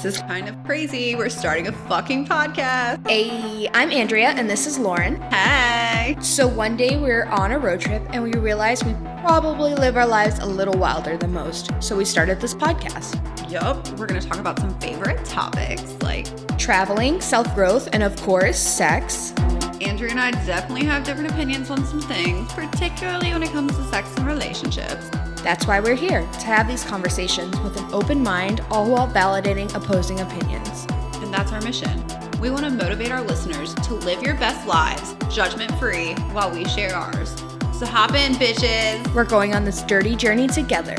This is kind of crazy. We're starting a fucking podcast. Hey, I'm Andrea, and this is Lauren. Hi. So one day we are on a road trip, and we realized we probably live our lives a little wilder than most. So we started this podcast. Yup. We're going to talk about some favorite topics like Traveling, self growth, and of course, sex. Andrea and I definitely have different opinions on some things, particularly when it comes to sex and relationships. That's why we're here, to have these conversations with an open mind, all while validating opposing opinions. And that's our mission. We want to motivate our listeners to live your best lives, judgment free, while we share ours. So hop in, bitches. We're going on this dirty journey together.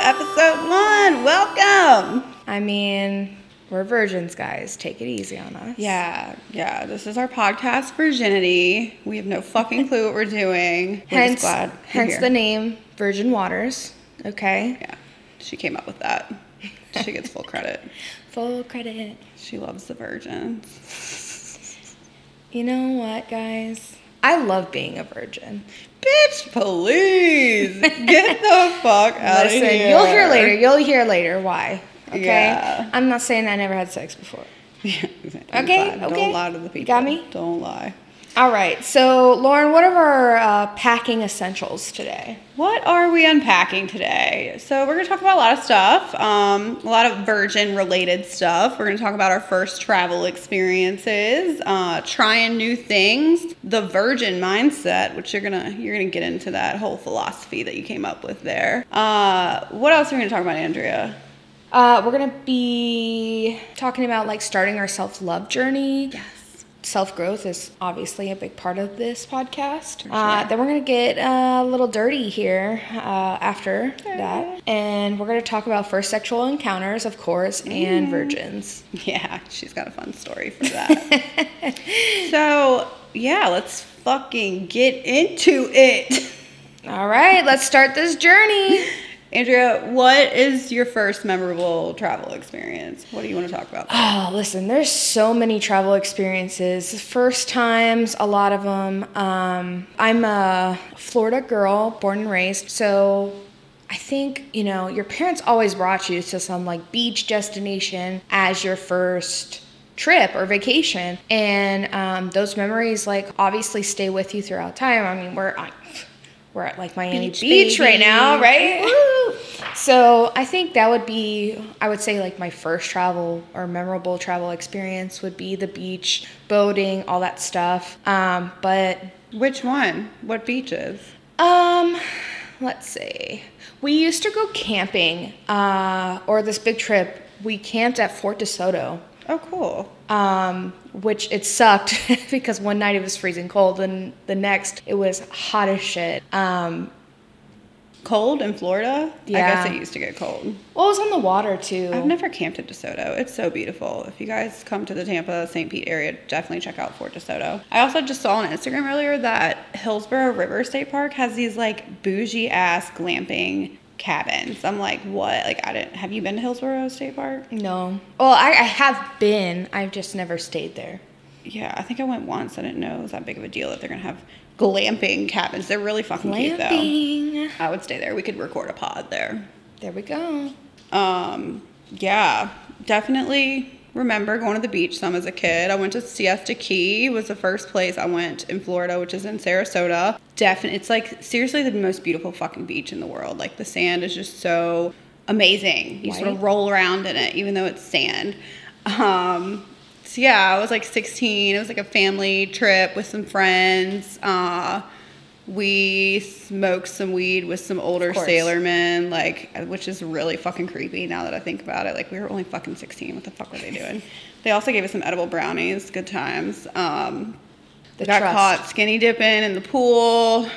Episode one. Welcome. I mean, we're virgins, guys. Take it easy on us. Yeah, yeah. This is our podcast, Virginity. We have no fucking clue what we're doing. We're Hence, just glad you're hence the name Virgin Waters. Okay. Yeah, she came up with that. She gets full credit. Full credit. She loves the virgins. You know what, guys? I love being a virgin. Bitch, please get the fuck out of here. you'll hear later. You'll hear later why. Okay. Yeah. I'm not saying I never had sex before. Yeah, Okay, fine. Don't okay. lie to the people. got me? Don't lie. All right. So, Lauren, what are our uh, packing essentials today? What are we unpacking today? So we're gonna talk about a lot of stuff, um, a lot of virgin related stuff. We're gonna talk about our first travel experiences, uh, trying new things, the virgin mindset, which you're gonna you're gonna get into that whole philosophy that you came up with there. Uh, what else are we gonna talk about, Andrea? Uh, we're gonna be talking about like starting our self love journey. Yes. Self growth is obviously a big part of this podcast. For Uh, then we're gonna get uh, a little dirty here uh, after that, and we're gonna talk about first sexual encounters, of course, and virgins. Yeah, she's got a fun story for that. so yeah, let's fucking get into it. All right, let's start this journey. Andrea, what is your first memorable travel experience? What do you want to talk about? Oh, listen, there's so many travel experiences. First times, a lot of them. Um, I'm a Florida girl, born and raised, so I think, you know, your parents always brought you to some like beach destination as your first trip or vacation. And um, those memories, like, obviously stay with you throughout time. I mean, we're, I, we're at like Miami Beach, Beach, right now, right? So I think that would be, I would say, like my first travel or memorable travel experience would be the beach, boating, all that stuff. Um, but Which one? What beaches? um, let's see. We used to go camping, uh, or this big trip. We camped at Fort DeSoto, Oh, cool. um, which it sucked because one night it was freezing cold, and the next it was hot as shit. Um, Cold in Florida? Yeah. I guess it used to get cold. well, it was on the water too. I've never camped at DeSoto. It's so beautiful. If you guys come to the Tampa, St. Pete area, definitely check out Fort DeSoto. I also just saw on Instagram earlier that Hillsborough River State Park has these like bougie ass glamping cabins. I'm like, what? Like, I didn't. Have you been to Hillsborough State Park? No. Well, I, I have been. I've just never stayed there. Yeah, I think I went once. I didn't know it was that big of a deal that they're gonna have glamping cabins. They're really fucking cute though. Glamping. I would stay there. We could record a pod there. There we go. Um, yeah, definitely remember going to the beach some as a kid. I went to Siesta Key was the first place I went in Florida, which is in Sarasota. Definitely, it's like seriously the most beautiful fucking beach in the world. Like the sand is just so amazing. You sort of roll around in it, even though it's sand. Um, so yeah, I was like 16. It was like a family trip with some friends. Uh, we smoked some weed with some older sailormen, like, which is really fucking creepy now that I think about it. Like, we were only fucking 16. What the fuck were they doing? they also gave us some edible brownies. Good times. Um, The got trust. caught skinny dipping in the pool.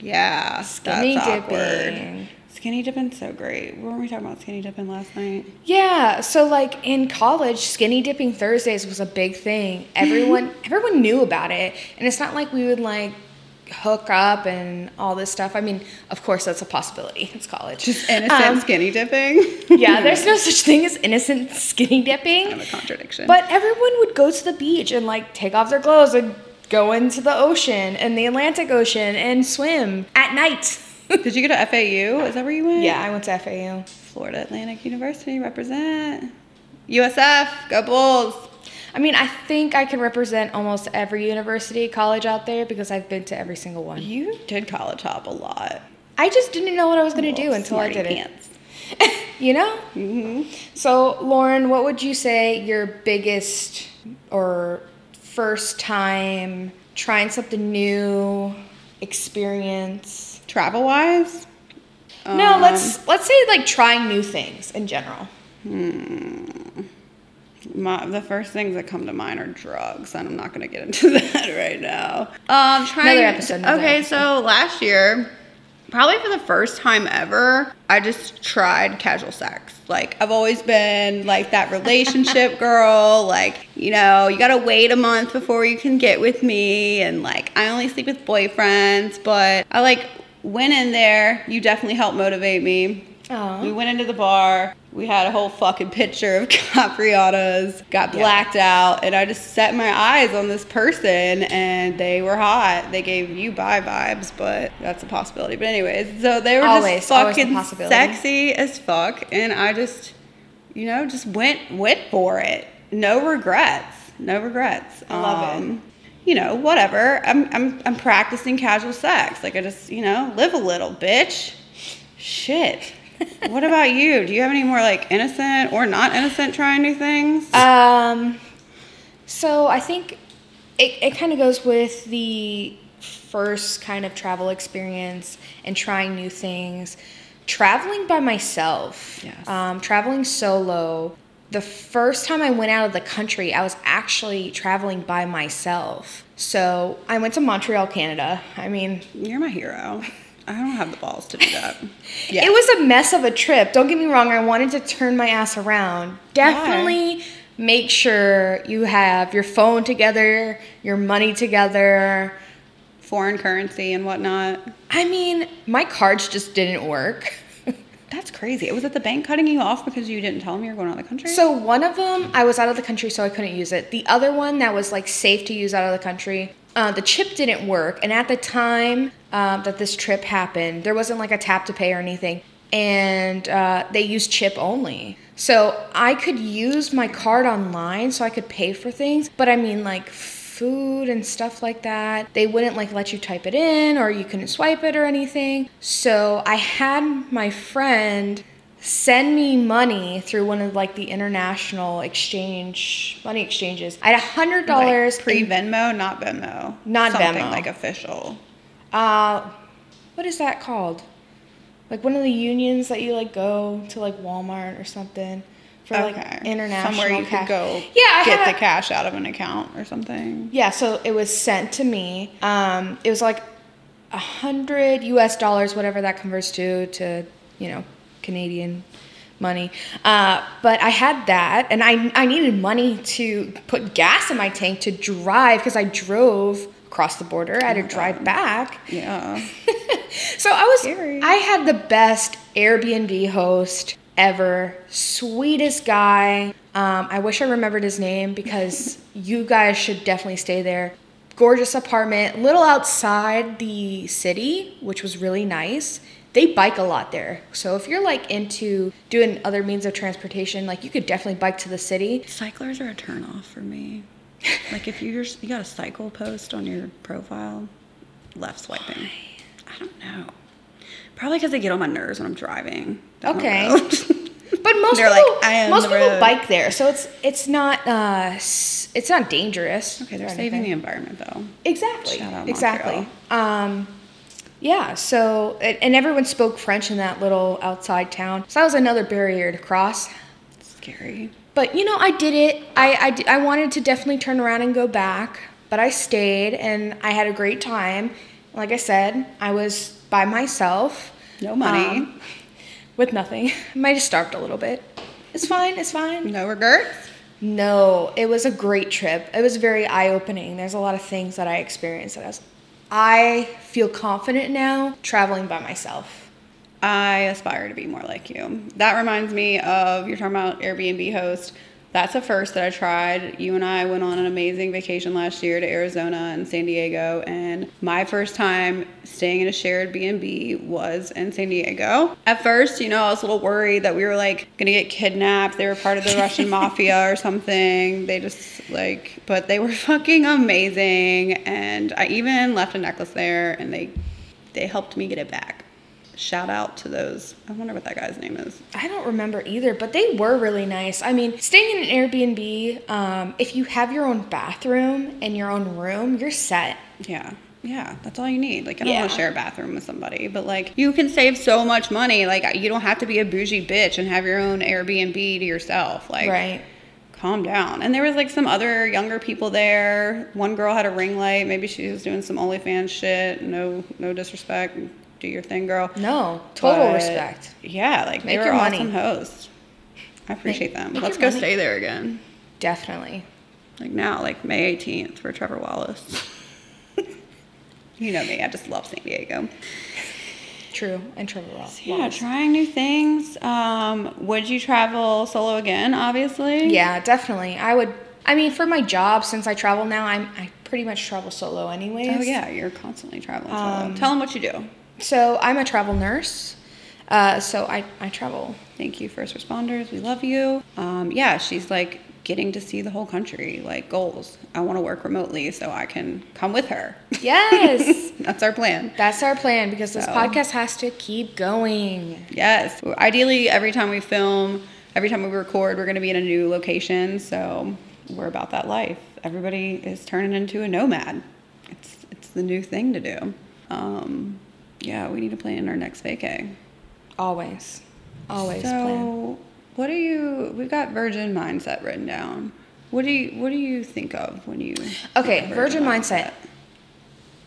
Yeah, Skinny that's awkward. dipping. Skinny dipping's so great. What were we talking about skinny dipping last night? Yeah, so like in college, skinny dipping Thursdays was a big thing. Everyone everyone knew about it. And it's not like we would like hook up and all this stuff. I mean, of course that's a possibility. It's college. Just innocent Um, skinny dipping. yeah, there's no such thing as innocent skinny dipping. kind of a contradiction. But everyone would go to the beach and like take off their clothes and go into the ocean and the Atlantic Ocean and swim at night. Did you go to FAU? Is that where you went? Yeah, I went to FAU. Florida Atlantic University represent. USF, go Bulls. I mean, I think I can represent almost every university, college out there because I've been to every single one. You did college hop a lot. I just didn't know what I was going to do until I did pants. it. you know? Mm-hmm. So, Lauren, what would you say your biggest or first time trying something new experience? Travel wise? no, Um, let's let's say like trying new things in general. My, the first things that come to mind are drugs, and I'm not going to get into that right now. Um, trying, Another episode, another okay, episode. so last year, probably for the first time ever, I just tried casual sex. Like I've always been like that relationship girl. Like you know, you gotta wait a month before you can get with me, and like I only sleep with boyfriends. But I like went in there. You definitely helped motivate me. We went into the bar. We had a whole fucking picture of Capriatas. Got Yeah. blacked out, and I just set my eyes on this person, and they were hot. They gave you bye vibes, but that's a possibility. But anyways, so they were Always, just fucking sexy as fuck, and I just, you know, just went went for it. No regrets. No regrets. I love it. it you know, whatever. I'm I'm I'm practicing casual sex. Like I just, you know, live a little, bitch. Shit. What about you? Do you have any more like innocent or not innocent trying new things? Um, so I think it, it kind of goes with the first kind of travel experience and trying new things. Traveling by myself, Yes. um, traveling solo. The first time I went out of the country, I was actually traveling by myself. So I went to Montreal, Canada. I mean, You're my hero. I don't have the balls to do that. Yeah. It was a mess of a trip. Don't get me wrong, I wanted to turn my ass around. Definitely make sure you have your phone together, your money together. foreign currency and whatnot. I mean, my cards just didn't work. That's crazy. It was at the bank cutting you off because you didn't tell them you were going out of the country. so, one of them, I was out of the country, so I couldn't use it. The other one that was like safe to use out of the country, uh, the chip didn't work. And at the time um, that this trip happened, there wasn't like a tap to pay or anything. And uh, they used chip only. So I could use my card online so I could pay for things. But I mean, like food and stuff like that, they wouldn't like let you type it in or you couldn't swipe it or anything. So I had my friend send me money through one of like the international exchange money exchanges. I had a hundred dollars Like, pre Venmo, not Venmo. Not Something Venmo. like official. Uh, what is that called? Like one of the unions that you like go to like Walmart or something for like international Somewhere you ca- could go Yeah, get the cash out of an account or something. Yeah, so it was sent to me. Um, it was like a hundred U.S. dollars, whatever that converts to, to you know, Canadian money. Uh, but I had that, and I I needed money to put gas in my tank to drive because I drove across the border. I had to drive back. Yeah. So I was Scary. I had the best Airbnb host ever. Sweetest guy. Um, I wish I remembered his name because you guys should definitely stay there. Gorgeous apartment, little outside the city, which was really nice. They bike a lot there. So if you're like into doing other means of transportation, like you could definitely bike to the city. Cyclers are a turnoff for me. Like if you're you got a cycle post on your profile, left swiping. I don't know. Probably because they get on my nerves when I'm driving. Okay. But most people, like, "I am most people road." bike there, so it's it's not uh, it's not dangerous. okay, they're saving anything. the environment though. Exactly. Shout out exactly. Um, yeah. So and everyone spoke French in that little outside town. So that was another barrier to cross. Scary. But you know, I did it. I, I, I wanted to definitely turn around and go back, but I stayed and I had a great time. Like I said, I was by myself. No money. um, with nothing. I might have starved a little bit. It's fine. It's fine. no regrets. No, it was a great trip. It was very eye opening. There's a lot of things that I experienced that I was. I feel confident now traveling by myself. I aspire to be more like you. That reminds me of you're talking about Airbnb host. That's a first that I tried. You and I went on an amazing vacation last year to Arizona and San Diego, and my first time staying in a shared B&B was in San Diego. At first, you know, I was a little worried that we were like going to get kidnapped. They were part of the Russian mafia or something. They just like but they were fucking amazing and I even left a necklace there and they they helped me get it back. Shout out to those. I wonder what that guy's name is. I don't remember either, but they were really nice. I mean, staying in an Airbnb, um, if you have your own bathroom and your own room, you're set. Yeah. Yeah, that's all you need. Like, I don't want to share a bathroom with somebody, but like, you can save so much money. Like, you don't have to be a bougie bitch and have your own Airbnb to yourself. Like, right. calm down. And there was like some other younger people there. One girl had a ring light. Maybe she was doing some OnlyFans shit. No, no disrespect. Do your thing, girl. No, total But, respect. Yeah, like Make they were your money. awesome hosts. I appreciate them. make Let's go money. stay there again. Definitely. Like now, like May 18th for Trevor Wallace. you know me, I just love San Diego. True. And Trevor Ross. Yeah, trying new things. Um, would you travel solo again? Obviously. Yeah, definitely. I would. I mean, for my job, since I travel now, I'm I pretty much travel solo anyways. Oh yeah, you're constantly traveling solo. Um, Tell them what you do. So I'm a travel nurse. Uh, so I I travel. Thank you, first responders. We love you. Um, yeah, she's like getting to see the whole country, like goals. I want to work remotely so I can come with her. Yes. That's our plan. That's our plan because this So- podcast has to keep going. Yes. Ideally, every time we film, every time we record, we're going to be in a new location. So we're about that life. Everybody is turning into a nomad. It's it's the new thing to do. Um, yeah, we need to plan our next vacay. Always. Always so, plan. what do you? We've got Virgin Mindset written down. What do you What do you think of when you? Okay, of virgin mindset.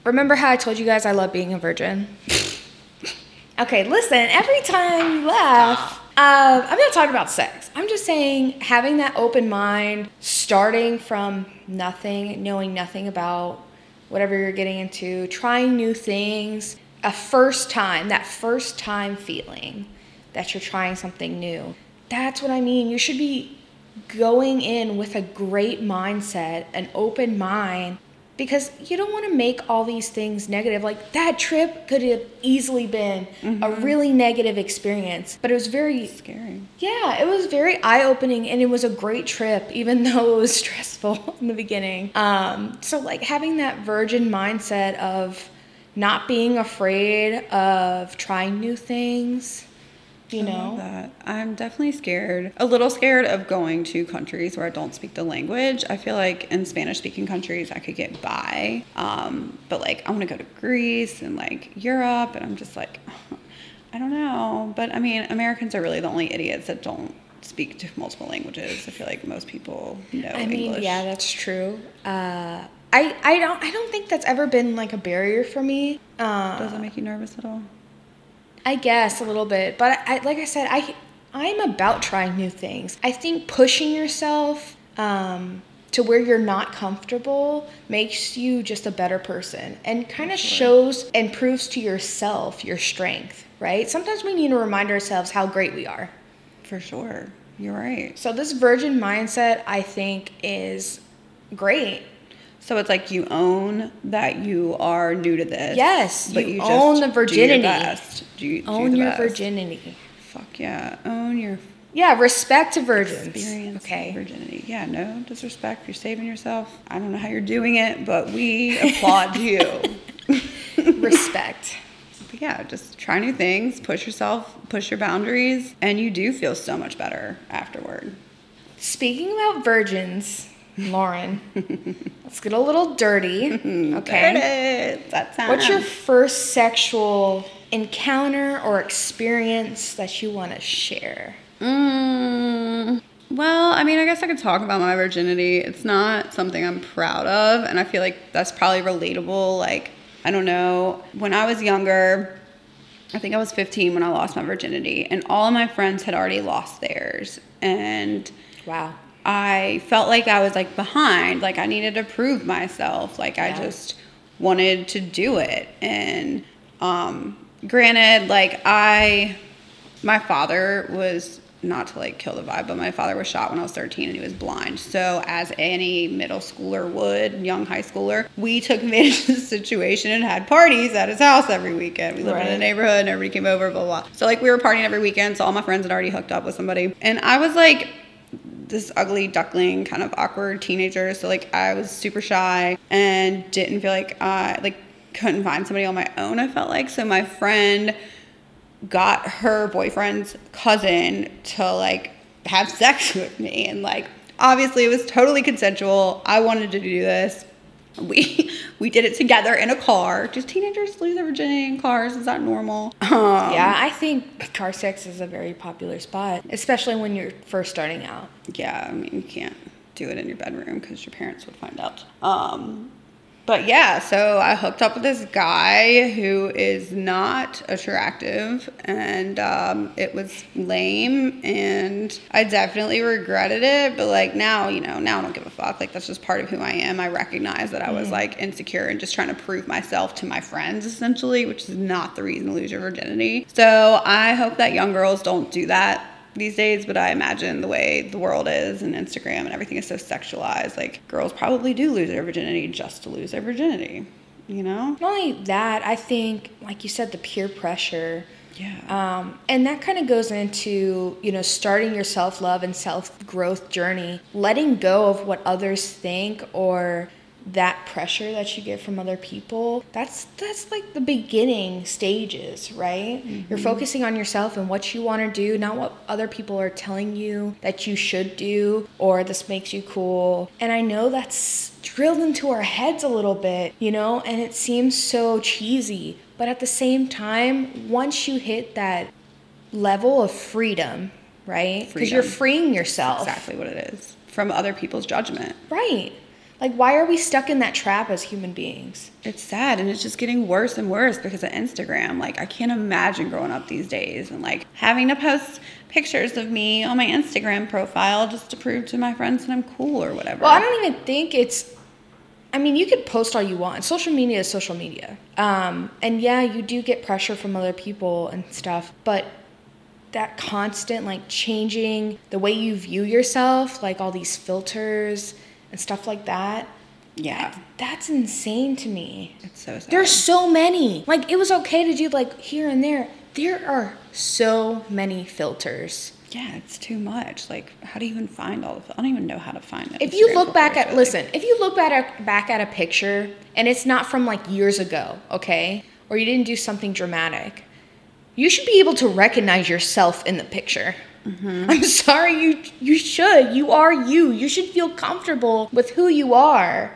Remember how I told you guys I love being a virgin? okay, listen, every time you laugh, um, I'm not talking about sex. I'm just saying having that open mind, starting from nothing, knowing nothing about whatever you're getting into, trying new things, a first time, that first time feeling that you're trying something new. That's what I mean. You should be going in with a great mindset, an open mind, because you don't want to make all these things negative. Like that trip could have easily been a really negative experience, but it was very, Scary. yeah, it was very eye opening and it was a great trip, even though it was stressful in the beginning. Um, so, like, having that virgin mindset of not being afraid of trying new things, you I love know? that. I'm definitely scared, a little scared of going to countries where I don't speak the language. I feel like in Spanish speaking countries I could get by. Um, but like I want to go to Greece and like Europe and I'm just like I don't know. But I mean, Americans are really the only idiots that don't speak to multiple languages. I feel like most people know I mean, English. yeah, that's true. Uh, I, I don't I don't think that's ever been like a barrier for me. Uh, Does it make you nervous at all? I guess a little bit, but I, like I said, I I'm about trying new things. I think pushing yourself um, to where you're not comfortable makes you just a better person and kind of shows and proves to yourself your strength. Right? Sometimes we need to remind ourselves how great we are. For sure. You're right. So this virgin mindset, I think, is great. So it's like you own that you are new to this. Yes, but you you, own the do your virginity. best. Do you- do Own the your best. virginity. Fuck yeah. Own your Yeah, respect to virgins. experience Okay. virginity. Yeah, no disrespect. You're saving yourself. I don't know how you're doing it, but we applaud you. respect. But yeah, just try new things, push yourself, push your boundaries, and you do feel so much better afterward. Speaking about virgins, Lauren, let's get a little dirty. Okay. it is. That. What's your first sexual encounter or experience that you want to share? Mm, well, I mean, I guess I could talk about my virginity. It's not something I'm proud of, and I feel like that's probably relatable. Like, I don't know, when I was younger, I think I was 15 when I lost my virginity, and all of my friends had already lost theirs. And Wow. I felt like I was like behind, like I needed to prove myself, like I just wanted to do it. And um granted like I my father was not to like kill the vibe, but my father was shot when I was 13 and he was blind. So, as any middle schooler would, young high schooler, we took advantage of the situation and had parties at his house every weekend. We lived in a neighborhood and everybody came over, blah, blah, blah. So, like, we were partying every weekend. So, all my friends had already hooked up with somebody. And I was like, this ugly duckling kind of awkward teenager. So like i was super shy and didn't feel like i like couldn't find somebody on my own i felt like. So my friend got her boyfriend's cousin to like have sex with me. And like obviously it was totally consensual. I wanted to do this we we did it together in a car just teenagers lose their virginity in cars is that normal um, Yeah, I think car sex is a very popular spot, especially when you're first starting out. yeah, I mean, you can't do it in your bedroom because your parents would find out. Um, but yeah, so I hooked up with this guy who is not attractive, and um, it was lame, and I definitely regretted it. But like now, you know, now I don't give a fuck. Like that's just part of who I am. I recognize that I was like insecure and just trying to prove myself to my friends, essentially, which is not the reason to lose your virginity. So I hope that young girls don't do that these days, but I imagine the way the world is and Instagram and everything is so sexualized, like girls probably do lose their virginity just to lose their virginity, you know? Not only that, I think, like you said, the peer pressure. Yeah. Um, and that kind of goes into, you know, starting your self love and self growth journey, letting go of what others think or that pressure that you get from other people. That's that's like the beginning stages, right? You're mm-hmm. focusing on yourself and what you want to do, not what other people are telling you that you should do or this makes you cool. And I know that's drilled into our heads a little bit, you know, and it seems so cheesy. But at the same time, once you hit that level of freedom, right? Because you're freeing yourself. exactly what it is from other people's judgment. Right. Like, why are we stuck in that trap as human beings? It's sad and it's just getting worse and worse because of Instagram. Like, I can't imagine growing up these days and like having to post pictures of me on my Instagram profile just to prove to my friends that I'm cool or whatever. Well, I don't even think it's. I mean, you could post all you want. Social media is social media. Um, and yeah, you do get pressure from other people and stuff, but that constant, like, changing the way you view yourself, like all these filters and stuff like that, yeah, that's insane to me. it's so sad. There's so many. Like, it was okay to do, like, here and there. There are so many filters. Yeah, it's too much. Like, how do you even find all of it? I don't even know how to find it. If you look back at listen, if you look back at back at a picture and it's not from like years ago, okay, or you didn't do something dramatic, you should be able to recognize yourself in the picture. Mm-hmm. I'm sorry, you you should. You are you. You should feel comfortable with who you are,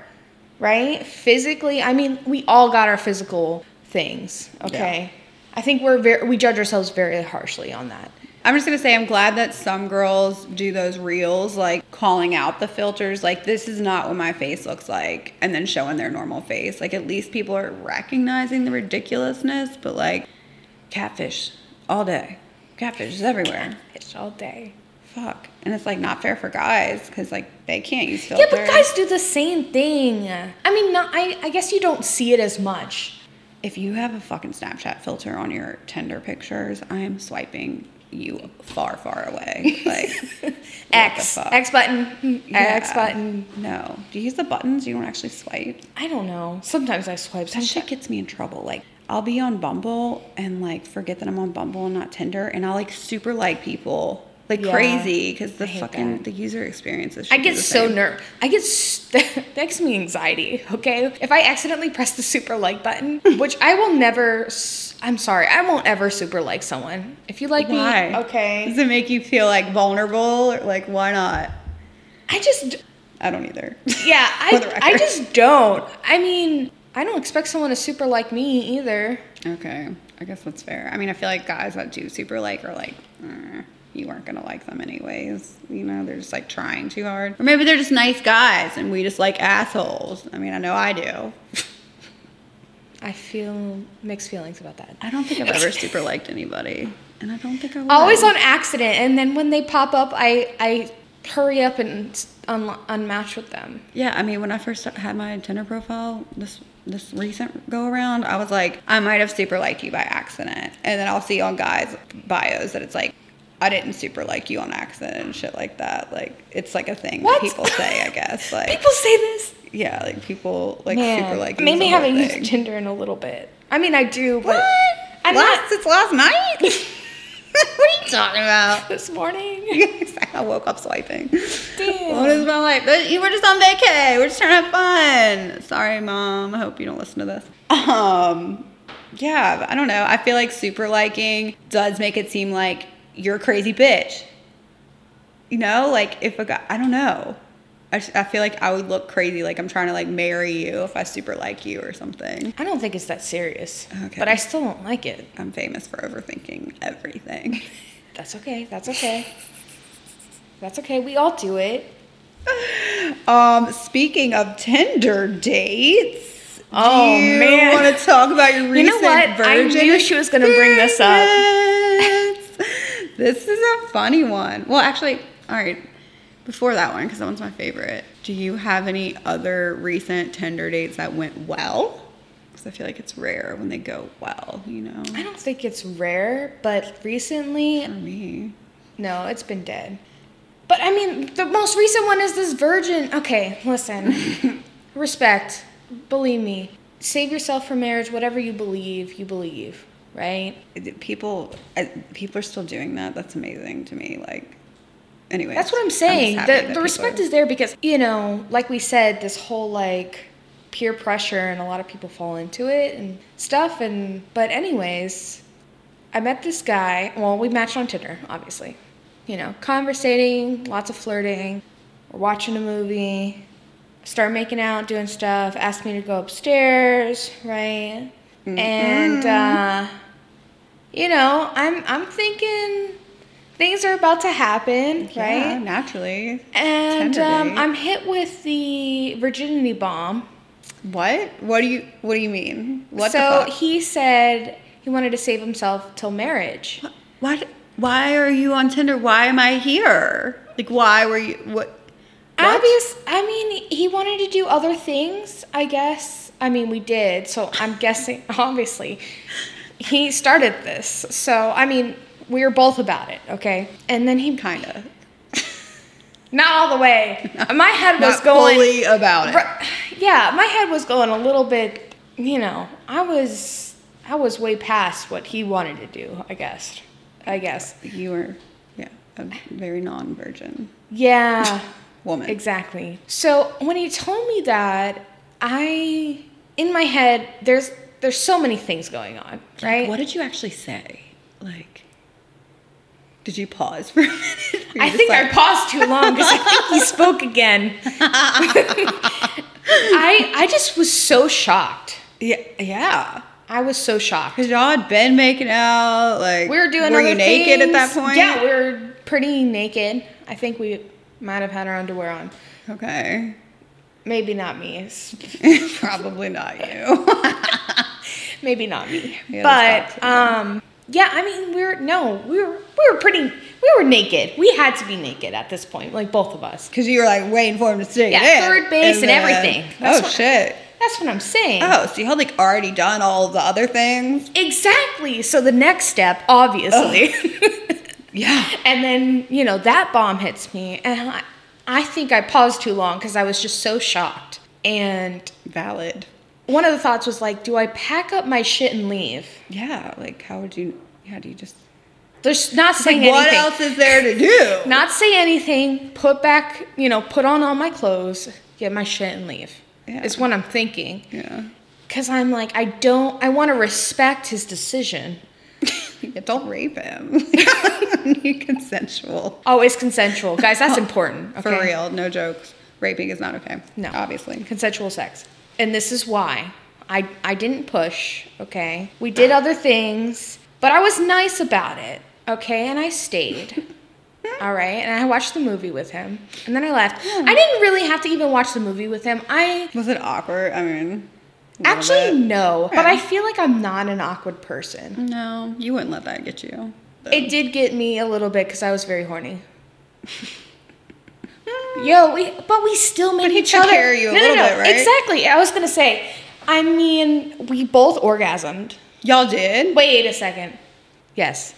right? Physically, I mean, we all got our physical things, okay. I think we're very we judge ourselves very harshly on that. I'm just gonna say I'm glad that some girls do those reels, like calling out the filters, like this is not what my face looks like, and then showing their normal face. Like at least people are recognizing the ridiculousness, but like catfish all day, catfish is everywhere. It's all day. Fuck, and it's like not fair for guys because like they can't use filters. Yeah, but guys do the same thing. I mean, not, I, I guess you don't see it as much. if you have a fucking Snapchat filter on your Tinder pictures, I am swiping you far, far away. Like X. X button, yeah. X button. No. Do you use the buttons? You don't actually swipe. I don't know. Sometimes I swipe. That shit gets me in trouble. Like, I'll be on Bumble and like forget that I'm on Bumble and not Tinder, and I'll like super like people like Yeah. crazy because the fucking that. the user experience is. I get so nervous. I get st- that gives me anxiety. Okay, if I accidentally press the super like button, which I will never. s- I'm sorry, I won't ever super like someone. If you like Why? me, okay. Does it make you feel like vulnerable? Or, like, why not? I just I don't either. Yeah, I, I just don't. I mean, I don't expect someone to super like me either. Okay, I guess that's fair. I mean, I feel like guys that do super like are like, "Eh, you weren't gonna like them anyways. You know, they're just like trying too hard, or maybe they're just nice guys and we just like assholes. I mean, I know I do. I feel mixed feelings about that. I don't think I've ever super liked anybody, and I don't think I will. Always on accident, and then when they pop up, I I hurry up and un- unmatch with them. Yeah, I mean, when I first had my Tinder profile, this this recent go around, I was like, I might have super liked you by accident, and then I'll see on guys' bios that it's like, I didn't super like you on accident and shit like that. Like it's like a thing What? that people say, I guess. Like People say this. yeah, like people like Man, super like maybe a haven't used. Tinder in a little bit. I mean, I do, but What? I'm last, not It's last night. what are you talking about? this morning. I woke up swiping. Damn. What is my life? You were just on vacay. We're just trying to have fun. Sorry, mom. I hope you don't listen to this. Um, yeah, I don't know. I feel like super liking does make it seem like you're a crazy bitch. You know, like if a guy, I don't know. I, I feel like I would look crazy, like I'm trying to like marry you if I super like you or something. I don't think it's that serious. Okay. But I still don't like it. I'm famous for overthinking everything. That's okay. That's okay. That's okay. We all do it. Um, speaking of Tinder dates, Oh, do you man. want to talk about your recent You know what? Virgin I knew she was gonna bring this up. this is a funny one. Well, actually, all right. Before that one, because that one's my favorite. Do you have any other recent Tinder dates that went well? Because I feel like it's rare when they go well. You know, I don't think it's rare, but recently, for me. no, it's been dead. But I mean, the most recent one is this virgin. Okay, listen. Respect. Believe me. Save yourself for marriage. Whatever you believe, you believe, right? People, people are still doing that. That's amazing to me. Like, anyway, That's what I'm saying. that The, the people respect is there because, you know, like we said, this whole like peer pressure and a lot of people fall into it and stuff. And, but, anyways, I met this guy. Well, we matched on Tinder, obviously. You know, conversating, lots of flirting. We're watching a movie, start making out, doing stuff, asked me to go upstairs, right? And, uh, you know, I'm, I'm thinking things are about to happen, Yeah, right? naturally. And um. I'm hit with the virginity bomb. What? What do you What do you mean? What so the fuck? he said he wanted to save himself till marriage. What? Why are you on Tinder? Why am I here? Like, why were you? What? what? Obvious. I mean, he wanted to do other things. I guess. I mean, we did. So I'm guessing. Obviously, he started this. So I mean, we were both about it. Okay. And then he Kinda. not all the way. My head was Not going. fully about it. Yeah, my head was going a little bit, you know, I was I was way past what he wanted to do, I guess. I guess. You were, yeah, a very non-virgin Yeah, woman. exactly. So, when he told me that, I in my head there's there's so many things going on, right? What did you actually say? Like, did you pause for a minute? I think I paused too long because I think he spoke again. I I just was so shocked. Yeah, yeah. I was so shocked. Cause y'all had been making out. Like, We were doing. Were you naked at that point? Yeah, we were pretty naked. I think we might have had our underwear on. Okay. Maybe not me. Probably not you. Maybe not me. Yeah, but um, yeah. I mean, we were no, we were we were pretty. We were naked. We had to be naked at this point, like both of us. Because you were like waiting for him to stick Yeah, in. third base and then- everything. Oh, That's oh what- shit. That's what I'm saying. Oh, so you had like already done all the other things? Exactly. So the next step, obviously. Oh. Yeah. and then you know that bomb hits me, and I, I think I paused too long because I was just so shocked. And Valid. One of the thoughts was like, do I pack up my shit and leave? Yeah. Like, how would you? How Do you just? There's not Like, saying what anything. else is there to do? Not say anything. Put back, you know, put on all my clothes, get my shit and leave. Yeah. Is what I'm thinking. Yeah. Cause I'm like, I don't. I want to respect his decision. Yeah, don't rape him. consensual. Always consensual, guys. That's important. Okay? For real. No jokes. Raping is not okay. No. Obviously. consensual sex. And this is why I I didn't push, okay? We did other things, but I was nice about it, okay? And I stayed. All right, and I watched the movie with him, and then I left. I didn't really have to even watch the movie with him. I Was it awkward? I mean. actually bit. no, but I feel like I'm not an awkward person. No, you wouldn't let that get you. though. It did get me a little bit because I was very horny. Yo, we, but we still made But he each took other. care of you a little bit, right? Exactly. I was gonna say. I mean, we both orgasmed. Y'all did? Wait a second. Yes.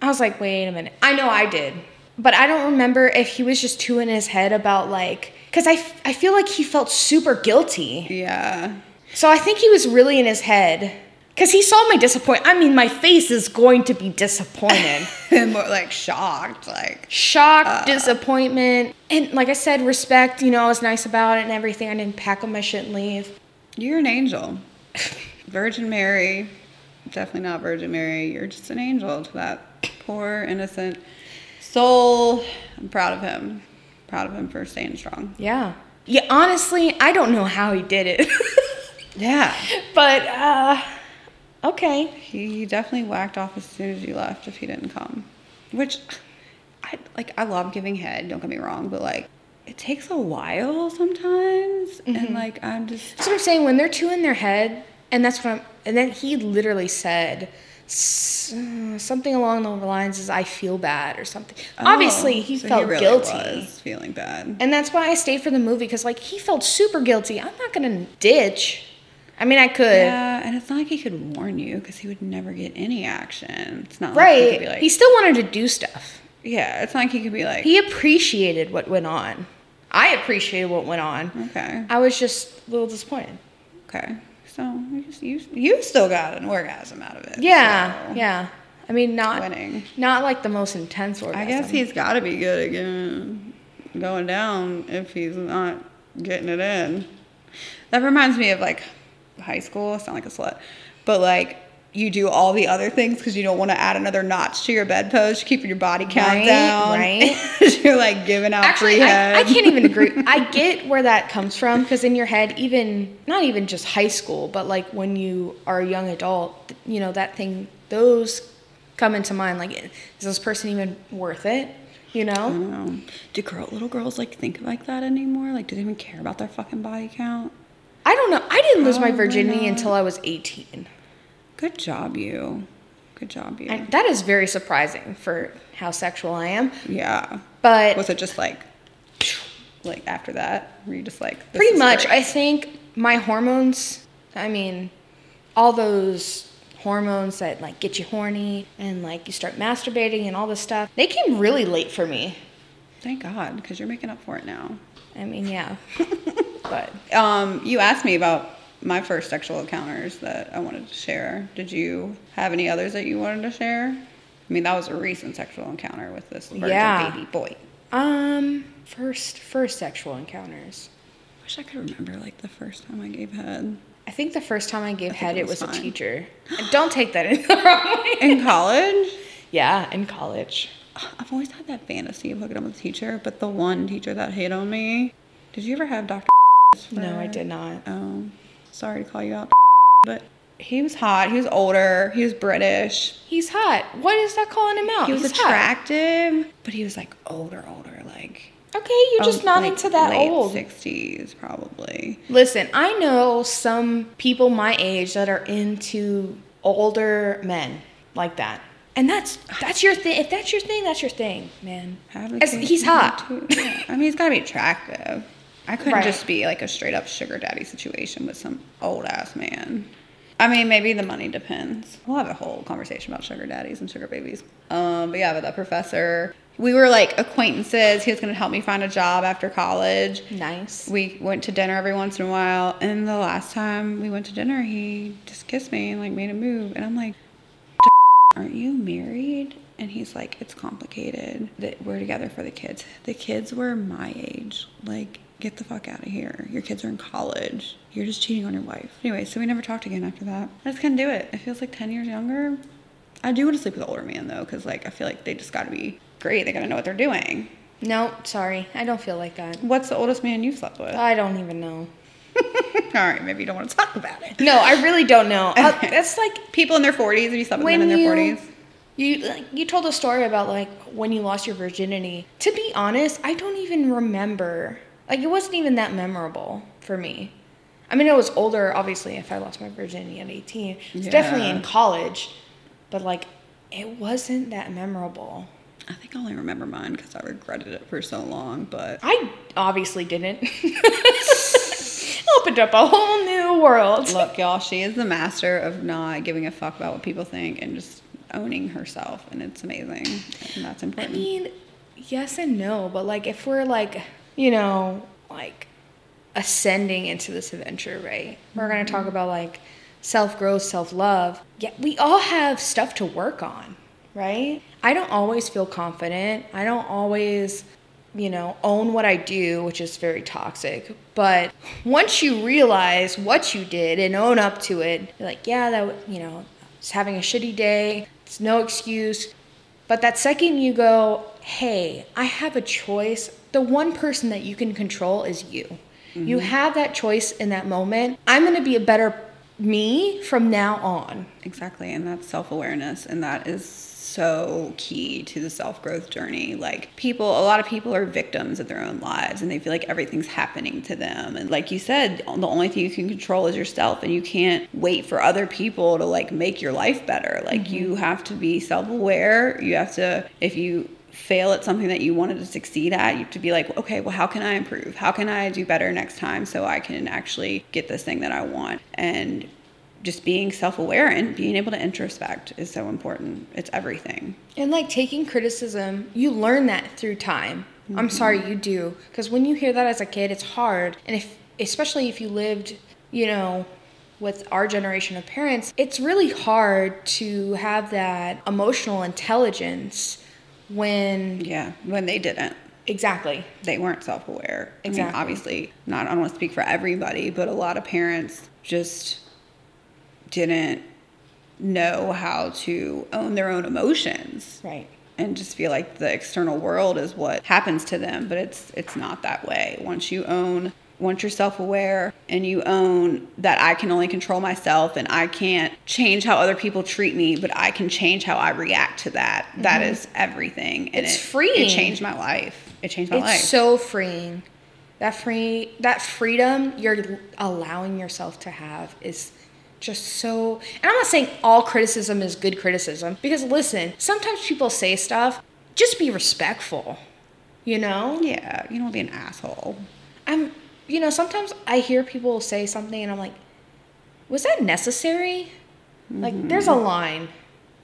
I was like, wait a minute. I know I did. But I don't remember if he was just too in his head about like, because I, f- I feel like he felt super guilty. Yeah. So I think he was really in his head. Because he saw my disappointment. I mean, my face is going to be disappointed. And more like shocked, like Shock, disappointment. And like I said, respect. You know, I was nice about it and everything. I didn't pack up my shit and leave. you're an angel. Virgin Mary. Definitely not Virgin Mary. You're just an angel to that poor innocent soul. I'm proud of him. Proud of him for staying strong. Yeah. Yeah, honestly, I don't know how he did it. Yeah. but, uh, okay. He definitely whacked off as soon as you left if he didn't come. Which I like I love giving head, don't get me wrong, but like it takes a while sometimes. And mm-hmm. like I'm just That's what I'm saying. When they're too in their head, and that's what I'm, and then he literally said something along the lines as "I feel bad" or something. Oh, Obviously, Oh, he so felt really guilty, Was feeling bad. and that's why I stayed for the movie because like he felt super guilty. I'm not gonna ditch. I mean, I could, Yeah, and it's not like he could warn you because he would never get any action. It's not like he right? could be like, he still wanted to do stuff. yeah, it's not like he could be like, He appreciated what went on. I appreciated what went on. okay, I was just a little disappointed. okay. So you, just, you, you still got an orgasm out of it. Yeah, so yeah. I mean, not Winning. not like the most intense orgasm. I guess he's got to be good at getting, going down if he's not getting it in. That reminds me of like high school. I sound like a slut, but like you do all the other things because you don't want to add another notch to your bedpost. You're keeping your body count Right, down. right. you're like giving out Actually, free I, head. I can't even agree. I get where that comes from because in your head, even not even just high school, but like when you are a young adult, you know that thing, those come into mind. Like, is this person even worth it? You I know? know. Do girl, little girls like think like that anymore? Like, do they even care about their fucking body count? I don't know. I didn't lose my oh, virginity until I was 18. Good job, you. Good job, you. And that is very surprising for how sexual I am. yeah. But Was it just like, like after that? Were you just like, this Pretty much. great? I think my hormones, I mean, all those hormones that like get you horny and like you start masturbating and all this stuff, they came really late for me. Thank God, because you're making up for it now. I mean, yeah. but Um, you asked me about my first sexual encounters that I wanted to share. Did you have any others that you wanted to share? I mean, that was a recent sexual encounter with this virgin Yeah. baby boy. um first first sexual encounters. I wish I could remember like the first time I gave head. I think the first time I gave think head it it was was, a teacher. Don't take that in the wrong way. In college? Yeah, in college. I've always had that fantasy of hooking up with a teacher, but the one teacher that hit on me. Did you ever have Dr. No, I did not. Oh, sorry to call you out, but he was hot. He was older. He was British. He's hot. What is that calling him out? He was He's hot. attractive, but he was like older, older, like Okay, you're just not like, into that late old. Sixties, probably. Listen, I know some people my age that are into older men like that. And that's that's your thing. If that's your thing, that's your thing, man. Have a As- he's hot. Yeah. I mean, he's gotta be attractive. I couldn't Right. just be like a straight up sugar daddy situation with some old ass man. I mean, maybe the money depends. We'll have a whole conversation about sugar daddies and sugar babies. Um, but yeah, but that professor, we were like acquaintances. He was gonna help me find a job after college. Nice. We went to dinner every once in a while, and the last time we went to dinner, he just kissed me and like made a move, and I'm like, "Aren't you married?" And he's like, "It's complicated. That we're together for the kids. The kids were my age. Like, get the fuck out of here. Your kids are in college. You're just cheating on your wife." Anyway, so we never talked again after that. I just couldn't do it. It feels like ten years younger. I do want to sleep with an older man though, because like I feel like they just got to be great. They got to know what they're doing. No, sorry. I don't feel like that. What's the oldest man you've slept with? I don't even know. All right, maybe you don't want to talk about it. No, I really don't know. Uh, that's like People in their 40s, have you slept with men in their you 40s? you like you told a story about like when you lost your virginity. To be honest, I don't even remember. Like it wasn't even that memorable for me. I mean, I was older, obviously. If I lost my virginity at eighteen, it's definitely in college, but like it wasn't that memorable. I think I only remember mine because I regretted it for so long, but I obviously didn't. Opened up a whole new world. look, y'all, she is the master of not giving a fuck about what people think and just owning herself, and it's amazing, and that's important. I mean, yes and no, but like if we're like, you know, like ascending into this adventure, right? We're going to talk about like self growth, self love. Yeah, we all have stuff to work on, right? I don't always feel confident. I don't always, you know, own what I do, which is very toxic. But once you realize what you did and own up to it, you're like, yeah, that, you know, it's having a shitty day. It's no excuse. But that second you go, hey, I have a choice, the one person that you can control is you. You mm-hmm. have that choice in that moment. I'm going to be a better me from now on. Exactly, and that's self awareness, and that is so key to the self growth journey. Like, people, a lot of people are victims of their own lives, and they feel like everything's happening to them. And, like you said, the only thing you can control is yourself, and you can't wait for other people to like make your life better. Like, mm-hmm. you have to be self aware. You have to, if you fail at something that you wanted to succeed at, you have to be like, okay, well, how can I improve? How can I do better next time so I can actually get this thing that I want? And just being self-aware and being able to introspect is so important. It's everything. And like taking criticism, you learn that through time. I'm mm-hmm. sorry, you do. Because when you hear that as a kid, it's hard. And if, especially if you lived, you know, with our generation of parents, it's really hard to have that emotional intelligence when. Yeah, when they didn't. Exactly. They weren't self-aware. I mean, Exactly. obviously, not I don't want to speak for everybody, but a lot of parents just didn't know how to own their own emotions. Right. and just feel like the external world is what happens to them but it's it's not that way once you own once you're self-aware and you own that I can only control myself and I can't change how other people treat me but I can change how I react to that that mm-hmm. is everything and It's it, freeing. it changed my life it changed my It's life It's so freeing. That free that freedom you're allowing yourself to have is just so and I'm not saying all criticism is good criticism because listen, sometimes people say stuff, just be respectful. You know? yeah you don't be an asshole I'm you know, sometimes I hear people say something and I'm like, was that necessary? Like there's a line,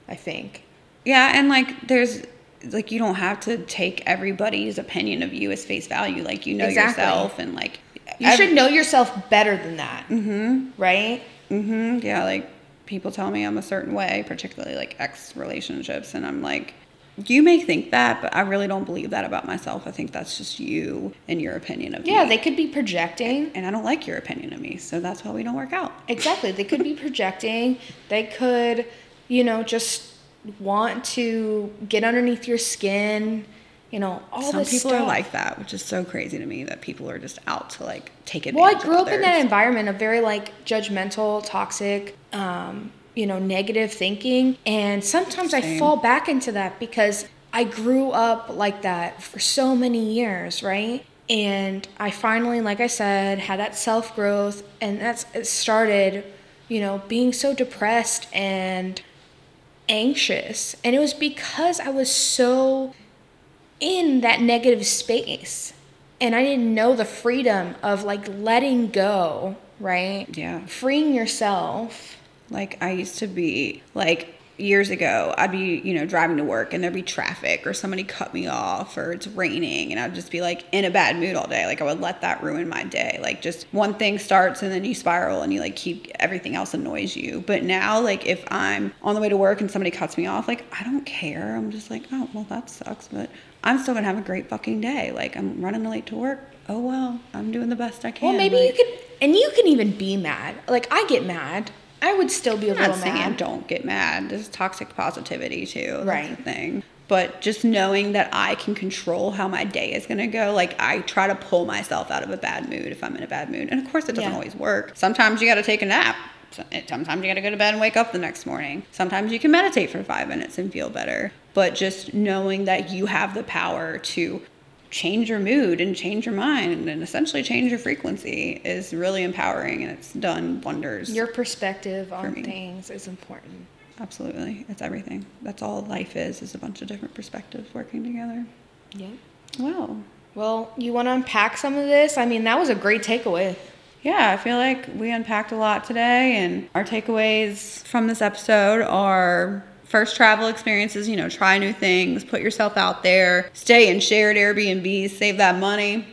I think. yeah and like there's like you don't have to take everybody's opinion of you as face value like you know Exactly. yourself and like You should know yourself better than that. Mm-hmm. Right? Mm hmm Yeah, like people tell me I'm a certain way, particularly like ex relationships, and I'm like, you may think that, but I really don't believe that about myself. I think that's just you and your opinion of Yeah, me. Yeah, they could be projecting. and I don't like your opinion of me, so that's why we don't work out. Exactly. They could be projecting. They could, you know, just want to get underneath your skin. You know, all Some people stuff. are like that, which is so crazy to me that people are just out to like take advantage. Well. I grew up in that environment of very like judgmental, toxic, um, you know, negative thinking, and sometimes I fall back into that because I grew up like that for so many years, right? And I finally, like I said, had that self growth, and that's it started, you know, being so depressed and anxious. And it was because I was so in that negative space. And I didn't know the freedom of like letting go, right? Yeah. Freeing yourself. Like I used to be like years ago, I'd be, you know, driving to work and there'd be traffic or somebody cut me off or it's raining and I'd just be like in a bad mood all day. Like I would let that ruin my day. Like just one thing starts and then you spiral and you like keep everything else annoys you. But now like if I'm on the way to work and somebody cuts me off, like I don't care. I'm just like, oh well that sucks, but I'm still gonna have a great fucking day. Like I'm running late to work. Oh well, I'm doing the best I can. Well, maybe Like, you could, and you can even be mad. Like I get mad. I would still be a I'm little mad. don't get mad. There's toxic positivity too. Right. thing. But just knowing that I can control how my day is gonna go, like I try to pull myself out of a bad mood if I'm in a bad mood. And of course, it doesn't Yeah. always work. Sometimes you got to take a nap. Eh, sometimes you got to go to bed and wake up the next morning. Sometimes you can meditate for five minutes and feel better. But just knowing that you have the power to change your mood and change your mind and essentially change your frequency is really empowering and it's done wonders. Your perspective on me. things is important. Absolutely. It's everything. That's all life is, is a bunch of different perspectives working together. Yeah. Wow. Well, you want to unpack some of this? I mean, that was a great takeaway. Yeah, I feel like we unpacked a lot today, and our takeaways from this episode are first travel experiences, you know, try new things, put yourself out there, stay in shared Airbnbs, save that money.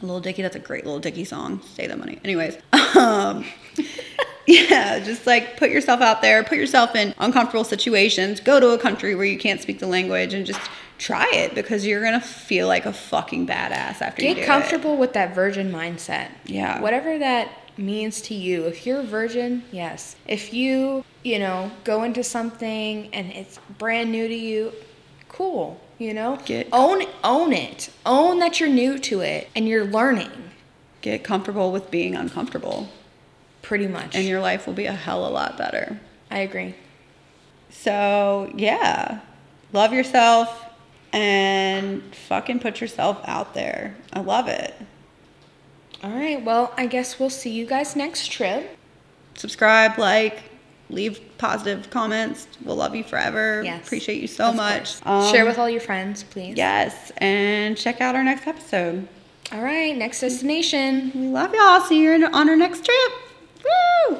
Little Dicky, that's a great Little Dicky song. Save that money. Anyways, um, yeah, just like put yourself out there, put yourself in uncomfortable situations, go to a country where you can't speak the language and just try it because you're gonna feel like a fucking badass after you do Get it. comfortable with that virgin mindset. Yeah. Whatever that means to you. If you're a virgin, yes. If you, you know, go into something and it's brand new to you, cool. You know, Get- own own it. Own that you're new to it and you're learning. Get comfortable with being uncomfortable, Pretty much. and your life will be a hell of a lot better. I agree. So, yeah, love yourself and fucking put yourself out there. I love it. All right. Well, I guess we'll see you guys next trip. Subscribe, like, leave positive comments. We'll love you forever. Yes. Appreciate you so much. Um, Share with all your friends, please. Yes, and check out our next episode. All right. Next destination. We love y'all. See you on our next trip. Woo!